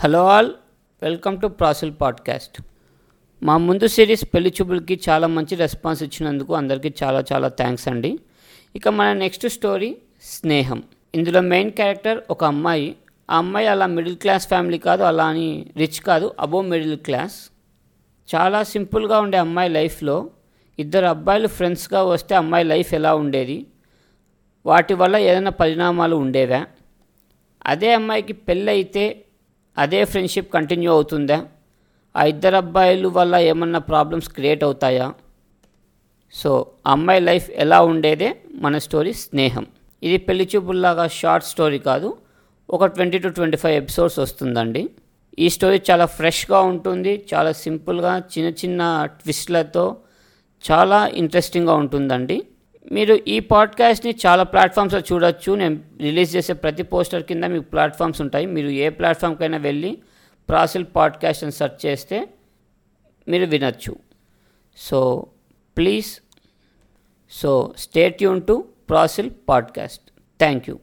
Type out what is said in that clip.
Hello all welcome to ప్రాసిల్ podcast. మా ముందు సిరీస్ పెళ్ళి చూపులకి చాలా మంచి రెస్పాన్స్ ఇచ్చినందుకు అందరికీ చాలా చాలా థ్యాంక్స్ అండి. ఇక మన నెక్స్ట్ స్టోరీ స్నేహం. ఇందులో మెయిన్ క్యారెక్టర్ ఒక అమ్మాయి. ఆ అమ్మాయి అలా మిడిల్ క్లాస్ ఫ్యామిలీ కాదు అలా అని రిచ్ కాదు అబోవ్ మిడిల్ క్లాస్. చాలా సింపుల్గా ఉండే అమ్మాయి లైఫ్లో ఇద్దరు అబ్బాయిలు ఫ్రెండ్స్గా వస్తే అమ్మాయి లైఫ్ ఎలా ఉండేది? వాటి వల్ల ఏదైనా పరిణామాలు ఉండేవా? అదే అమ్మాయికి పెళ్ళి అయితే అదే ఫ్రెండ్షిప్ కంటిన్యూ అవుతుందా? ఆ ఇద్దరు అబ్బాయిలు వల్ల ఏమన్నా ప్రాబ్లమ్స్ క్రియేట్ అవుతాయా? సో అమ్మాయి లైఫ్ ఎలా ఉండేదే? మన స్టోరీ స్నేహం. ఇది పెళ్ళి చూపుల్లాగా షార్ట్ స్టోరీ కాదు ఒక twenty to twenty five episodes వస్తుందండి. ఈ స్టోరీ చాలా ఫ్రెష్గా ఉంటుంది చాలా సింపుల్గా చిన్న చిన్న ట్విస్ట్లతో చాలా ఇంట్రెస్టింగ్గా ఉంటుందండి. మీరు ఈ పాడ్కాస్ట్ని చాలా ప్లాట్ఫామ్స్లో చూడొచ్చు. నేను రిలీజ్ చేసే ప్రతి పోస్టర్ కింద మీకు ప్లాట్ఫామ్స్ ఉంటాయి. మీరు ఏ ప్లాట్ఫామ్కైనా వెళ్ళి ప్రాసిల్ పాడ్కాస్ట్ అని సెర్చ్ చేస్తే మీరు వినొచ్చు. సో ప్లీజ్ సో స్టేట్ యూన్ టు ప్రాసిల్ పాడ్కాస్ట్ థ్యాంక్ యూ